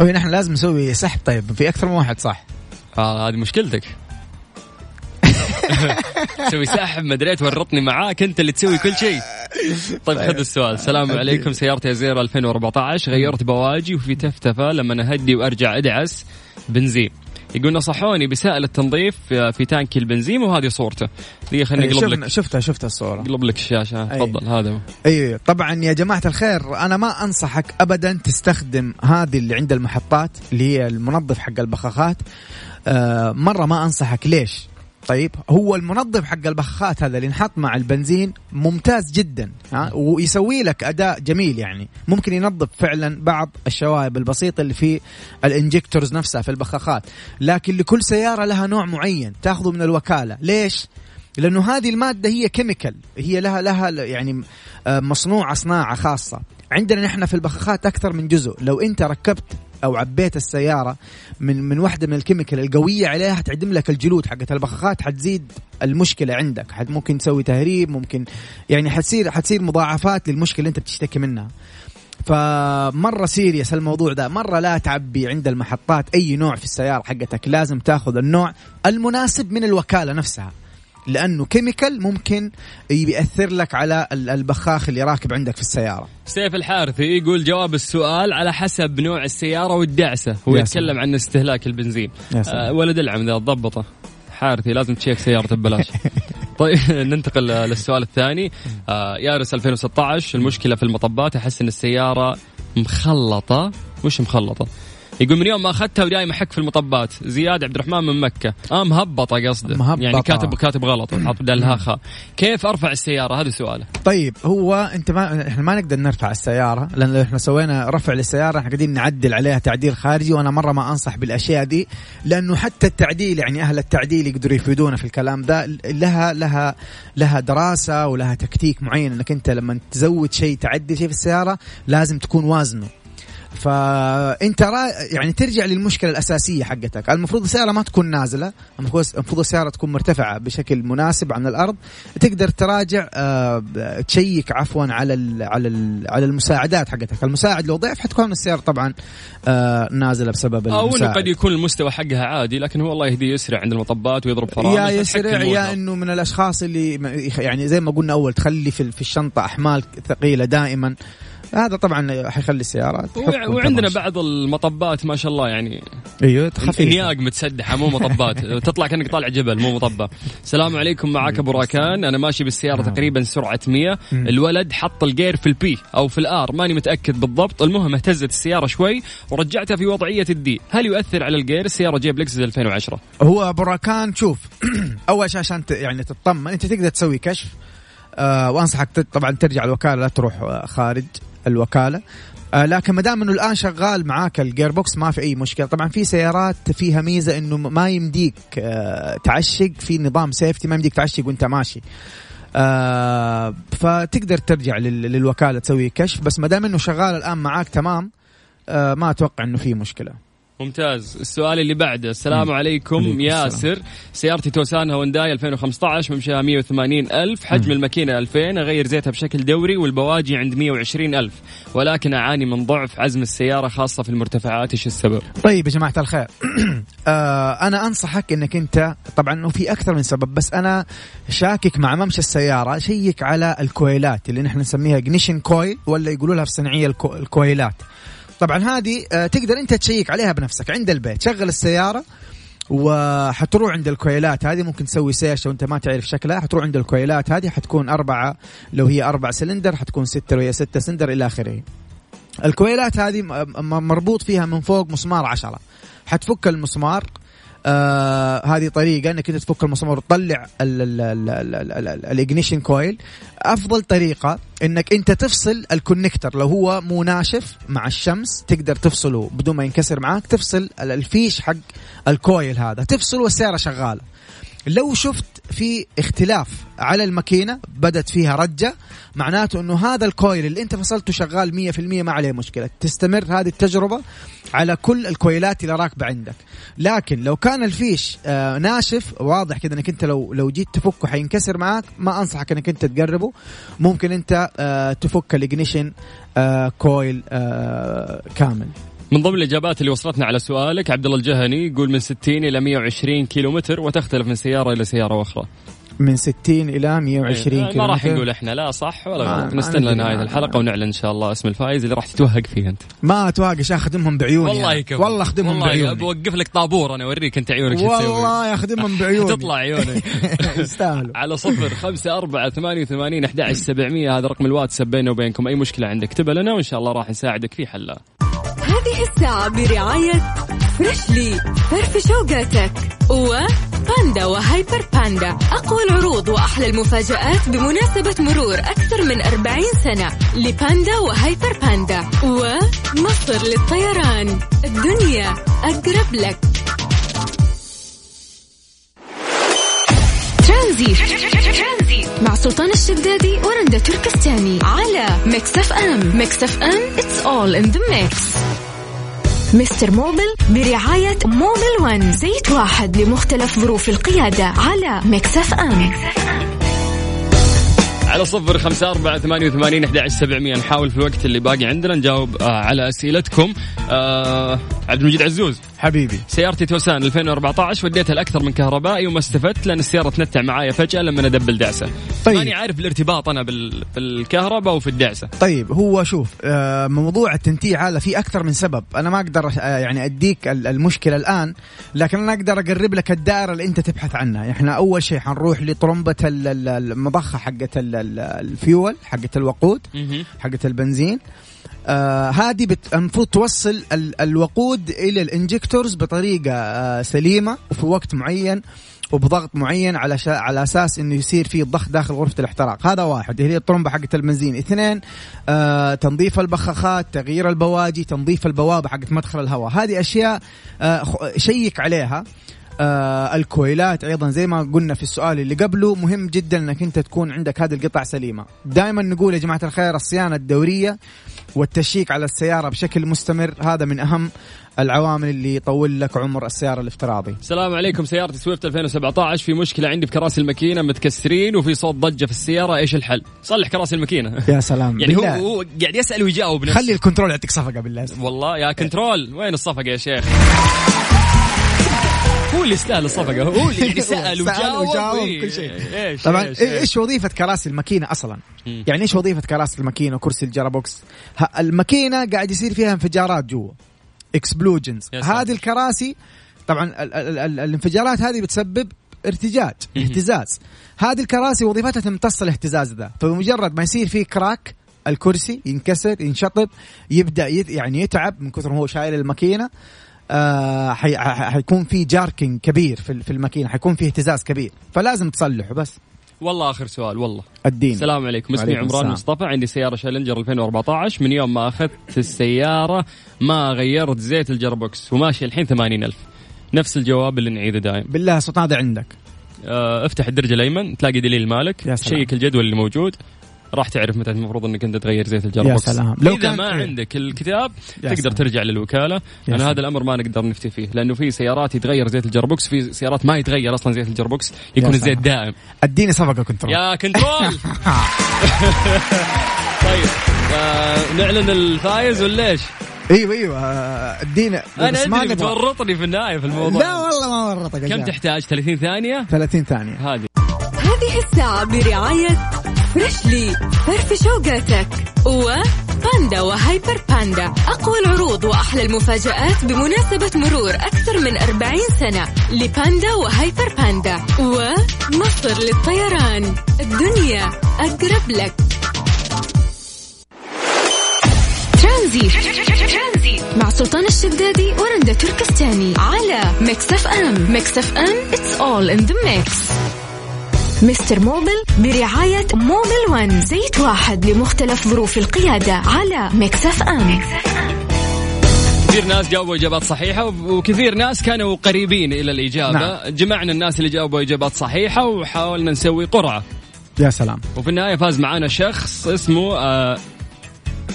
هو نحن لازم نسوي سحب. طيب في أكثر من واحد صح؟ آه هذه مشكلتك. تسوي سحب ما دريت ورطني معاك انت اللي تسوي كل شيء. طيب خذ السؤال. السلام عليكم سيارتي أزيرا 2014 غيرت بواجي وفي تفتفة لما اهدي وأرجع أدعس بنزين. يقول نصحوني بسائل التنظيف في تانكي البنزين وهذه صورته. دقيقة خليني أقلب لك. شفتها شفتها الصورة. أقلب لك الشاشه تفضل هذا أيوه طبعا يا جماعة الخير أنا ما أنصحك ابدا تستخدم هذه اللي عند المحطات اللي هي المنظف حق البخاخات. آه مرة ما أنصحك. ليش؟ طيب هو المنظف حق البخاخات هذا اللي انحط مع البنزين ممتاز جدا ها؟ ويسوي لك أداء جميل يعني. ممكن ينظف فعلا بعض الشوائب البسيطة اللي في ال injectors نفسها في البخاخات. لكن لكل سيارة لها نوع معين تاخذه من الوكالة. ليش؟ لأنه هذه المادة هي chemical. هي لها لها يعني آه، مصنوعة صناعة خاصة. عندنا نحن في البخاخات أكثر من جزء. لو أنت ركبت أو عبيت السيارة من من واحدة من ال chemical القوية عليها حتعدم لك الجلود حقت البخاخات حتزيد المشكلة عندك. حت ممكن تسوي تهريب ممكن يعني حتصير حتصير مضاعفات للمشكلة اللي أنت بتشتكي منها. فمرة serious الموضوع ده. مرة لا تعبي عند المحطات أي نوع في السيارة حقتك. لازم تاخذ النوع المناسب من الوكالة نفسها. لأنه chemical ممكن يأثر لك على البخاخ اللي راكب عندك في السيارة. سيف الحارثي يقول جواب السؤال على حسب نوع السيارة والدعسة، هو يتكلم عن استهلاك البنزين. آه ولد العم ذا ضبطه. حارثي لازم تشيك سيارته ببلاش. طيب ننتقل للسؤال الثاني آه يارس 2016 المشكلة في المطبات أحس إن السيارة مخلطة وش مخلطة؟ يقول من يوم ما أخذتها ودايم أحك في المطبات. زياد عبد الرحمن من مكة. آه مهبطه قصده. مهبطة. يعني كاتب كاتب غلط. حاط بدلها خاء كيف أرفع السيارة؟ هذا سؤاله. طيب هو أنت ما إحنا ما نقدر نرفع السيارة لأن إحنا سوينا رفع للسيارة إحنا قاعدين نعدل عليها تعديل خارجي وأنا مرة ما أنصح بالأشياء دي لأنه حتى التعديل يعني أهل التعديل يقدروا يفيدونا في الكلام ده لها لها لها دراسة ولها تكتيك معين إنك أنت لما تزود شيء تعدل شيء في السيارة لازم تكون وازنه. فأنت را يعني ترجع للمشكلة الأساسية حقتك. المفروض السيارة ما تكون نازلة. المفروض السيارة تكون مرتفعة بشكل مناسب عن الأرض. تقدر تراجع آه تشيك عفوا على ال على ال على المساعدات حقتك. المساعد لو ضعف حتكون السيارة طبعا آه نازلة بسبب أو إنه قد يكون المستوى حقها عادي لكن هو الله يهديه يسرع عند المطبات ويضرب فرامل يا يسرع يا إنه من الأشخاص اللي يعني زي ما قلنا أول تخلي في الشنطة أحمال ثقيلة دائما. هذا طبعا حيخلي السيارات وعندنا بعض المطبات ما شاء الله يعني أيوه خفيف. نياق متسدحة مو مطبات. تطلع كأنك طالع جبل مو مطبة. السلام عليكم معك أبو راكان. أنا ماشي بالسيارة نعم. تقريبا سرعة 100 الولد حط الجير في ال P أو في ال R ماني متأكد بالضبط. المهم اهتزت السيارة شوي ورجعتها في وضعية ال D. هل يؤثر على الجير؟ السيارة جيب لكسس 2010 هو أبو راكان شوف أول شيء عشان يعني تطمن أنت تقدر تسوي كشف آه وأنصحك طبعا ترجع الوكالة لا تروح آه، خارج. الوكالة. آه لكن ما دام إنه الآن شغال معاك ال gearbox ما في أي مشكلة. طبعا في سيارات فيها ميزة إنه ما يمديك آه تعشق في نظام safety ما يمديك تعشق وأنت ماشي. آه فتقدر ترجع للوكالة تسوي كشف. بس ما دام إنه شغال الآن معاك تمام. ما أتوقع إنه في مشكلة. ممتاز. السؤال اللي بعده السلام عليكم ياسر. سيارتي توسان هونداي 2015 ممشيها 180 ألف حجم الماكينة 2000 أغير زيتها بشكل دوري والبواجي عند 120 ألف ولكن أعاني من ضعف عزم السيارة خاصة في المرتفعات. إيش السبب؟ طيب يا جماعة الخير. آه أنا أنصحك أنك أنت طبعا في أكثر من سبب بس أنا شاكك مع ممشى السيارة شيك على الكويلات اللي نحن نسميها ignition coil ولا يقولوا لها في الصناعية الكو الكويلات. طبعا هذه آه، تقدر أنت تشيك عليها بنفسك. عند البيت شغل السيارة وحتروح عند الكويلات. هذه ممكن تسوي search وأنت ما تعرف شكلها. حتروح عند الكويلات. هذه حتكون أربعة لو هي أربع سلندر حتكون ستة لو هي ستة سلندر إلى آخره. الكويلات هذه مربوط فيها من فوق مسمار عشرة. حتفك المسمار آه هذه طريقة إنك أنت تفك المسمار وتطلع ال ignition coil أفضل طريقة إنك أنت تفصل ال connector لو هو مو ناشف مع الشمس تقدر تفصله بدون ما ينكسر معاك تفصل الفيش حق ال coil هذا تفصله والسياره شغاله لو شفت في اختلاف على الماكينة بدت فيها رجة معناته إنه هذا ال coil اللي أنت فصلته شغال 100% ما عليه مشكلة. تستمر هذه التجربة على كل الكويلات اللي راكبة عندك. لكن لو كان الفيش آه ناشف واضح كذا إنك أنت لو لو جيت تفكه حينكسر معاك ما أنصحك إنك أنت تقربه ممكن أنت آه تفك ال ignition آه coil كامل. من ضمن الإجابات اللي وصلتنا على سؤالك عبد الله الجهني يقول من 60 إلى 120 كيلو متر وتختلف من سيارة إلى سيارة أخرى من 60 إلى 120 إيه، كيلو ما راح نقول إحنا لا صح ولا غلط. نستنى لنهايه الحلقة ونعلن إن شاء الله اسم الفايز اللي راح تتوهق فيه أنت. ما اتوهقش أخدمهم بعيوني والله يكفي. والله أخدمهم بعيوني. بوقف لك طابور أنا أوريك أنت عيونك شو تسوي. والله أخدمهم بعيوني. تطلع عيونك يستاهلوا. على صفر خمسة أربعة ثمانية وثمانين أحد سبعمية. هذا رقم الواتساب بيننا وبينكم. أي مشكلة عندك اكتبها لنا وإن شاء الله راح نساعدك في حلها. هذه الساعة برعاية Freshly فرفش أوقاتك وباندا وهايبر باندا. أقوى العروض وأحلى المفاجآت بمناسبة مرور أكثر من 40 سنة لباندا وهايبر باندا. ومصر للطيران. الدنيا أقرب لك. ترانزيت مع سلطان الشدادي ورندا تركستاني. على Mix FM. Mix FM. It's all in the mix. Mister Mobil برعاية Mobil One. زيت واحد لمختلف ظروف القيادة على Mix FM. على صفر خمسة أربعة ثمانية وثمانين أحد سبعمية. نحاول في الوقت اللي باقي عندنا نجاوب آه على أسئلتكم. آه عبد المجيد عزوز. حبيبي. سيارتي توسان 2014 وديتها لاكثر من كهربائي وما استفدت لأن السيارة تنتع معايا فجأة لما ادبل دعسة. طيب. ماني عارف الارتباط أنا بال... بالكهرباء وفي الدعسة. طيب هو شوف آه موضوع التنتيع هذا في أكثر من سبب. أنا ما أقدر آه يعني أديك المشكلة الآن لكن أنا أقدر أقرب لك الدائرة اللي أنت تبحث عنها. إحنا أول شيء حنروح لطرمبة المضخة حقت الفيول حقت الوقود حقت البنزين. آه هذه المفروض توصل ال الوقود إلى الإنجكتورز بطريقة آه سليمة وفي وقت معين وبضغط معين على شا... على أساس إنه يصير في ضخ داخل غرفة الاحتراق. هذا واحد هي الطرمبة حقت البنزين. اثنين آه تنظيف البخاخات تغيير البواجي تنظيف البوابة حقت مدخل الهواء. هذه أشياء آه شيك عليها. آه الكويلات أيضا زي ما قلنا في السؤال اللي قبله مهم جدا إنك أنت تكون عندك هذه القطع سليمة دائما نقول يا جماعة الخير الصيانة الدورية والتشيك على السيارة بشكل مستمر هذا من أهم العوامل اللي يطول لك عمر السيارة الافتراضي. السلام عليكم سيارتي سويفت 2017 في مشكلة عندي بكراسي الماكينة متكسرين وفي صوت ضجة في السيارة إيش الحل؟ صلح كراسي الماكينة. يا سلام يعني هو, هو قاعد يسأل ويجاوب نفسه. خلي ال control يعطيك صفقة بالله. والله يا control وين الصفقة يا شيخ؟ هو اللي يستاهل الصفقه هو اللي يعني سال وجاوب, وجاوب كل شيء. طبعا إيش, إيش؟ وظيفة كراسي الماكينة أصلا؟ يعني إيش وظيفة كراسي الماكينة وكرسي ال gearbox؟ الماكينة قاعد يصير فيها انفجارات جوا. explosions هذه الكراسي طبعا ال ال ال الانفجارات هذه بتسبب ارتجاج اهتزاز. هذه الكراسي وظيفتها تمتص الاهتزاز ذا. فبمجرد ما يصير فيه crack الكرسي ينكسر ينشطب يبدأ يعني يتعب من كثر ما هو شايل الماكينة. آه حيكون في jerking كبير في في الماكينة حيكون في اهتزاز كبير. فلازم تصلحه بس. والله آخر سؤال والله. الدين. السلام عليكم. اسمي عمران السلام. مصطفى عندي سيارة شالنجر 2014 من يوم ما أخذت السيارة ما غيرت زيت ال gearbox وماشي الحين 80000 نفس الجواب اللي نعيده دائما بالله سلطان هذا عندك. آه افتح الدرج الأيمن تلاقي دليل مالك شيك الجدول اللي موجود. راح تعرف متى المفروض انك انت تغير زيت ال gearbox يا سلام. لو إذا كان- ما إيه. عندك الكتاب تقدر سلام. ترجع للوكالة لأن سلام. هذا الأمر ما نقدر نفتي فيه لأنه في سيارات يتغير زيت ال gearbox في سيارات ما يتغير أصلا زيت ال gearbox يكون الزيت. دائم أديني صفقة control يا control طيب آه نعلن الفايز ولا إيش؟ أيوه أيوه آه، أدينا أنا أدري بتورطني في النهاية في الموضوع لا والله ما ورطك كم. تحتاج 30 ثانية 30 ثانية هذه هذه الساعة برعاية Freshly فرفش أوقاتك وباندا وهايبر باندا. أقوى العروض وأحلى المفاجآت بمناسبة مرور أكثر من 40 سنة لباندا وهايبر باندا. ومصر للطيران. الدنيا أقرب لك. ترانزيت. مع سلطان الشدادي ورندا تركستاني. على Mix FM. Mix FM it's all in the mix. Mister Mobil برعاية Mobil One زيت واحد لمختلف ظروف القيادة على Mix FM. كثير ناس جاوبوا إجابات صحيحة وكثير ناس كانوا قريبين إلى الإجابة. نعم. جمعنا الناس اللي جاوبوا إجابات صحيحة وحاولنا نسوي قرعة. يا سلام. وفي النهاية فاز معانا شخص اسمه آه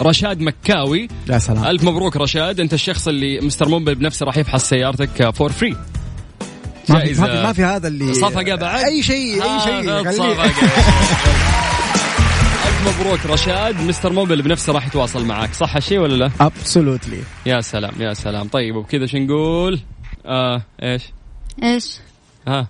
رشاد مكاوي. يا سلام. ألف مبروك رشاد. أنت الشخص اللي Mister Mobil بنفسه راح يفحص سيارتك for free ما في, ما في, ما في هذا اللي صفقه بعد. أي شيء أي شيء. ألف مبروك رشاد. Mister Mobil بنفسه راح يتواصل معك صح هالشيء ولا لا؟ absolutely يا سلام يا سلام. طيب وبكذا شو نقول؟ آه إيش؟ إيش؟ ها.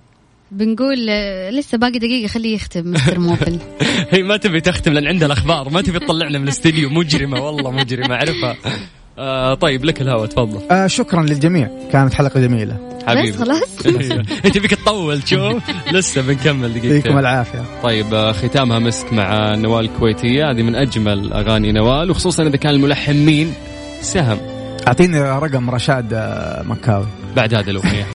بنقول آه، لسه باقي دقيقة خليه يختم مستر موبل هي ما تبي تختم لأن عندها الأخبار. ما تبي تطلعنا من الاستديو. مجرمة والله مجرمة أعرفها. آه طيب لك الهواء تفضل. آه شكرا للجميع. كانت حلقة جميلة. حبيبي. بس خلاص. انت بيك تطول شوف. لسه بنكمل يعطيكم دقيقتين العافية. طيب آه، ختامها مسك مع نوال الكويتية. هذه من أجمل أغاني نوال وخصوصا إذا كان الملحن مين؟ سهم. أعطيني رقم رشاد آه، مكاوي. بعد هذه الأغنية.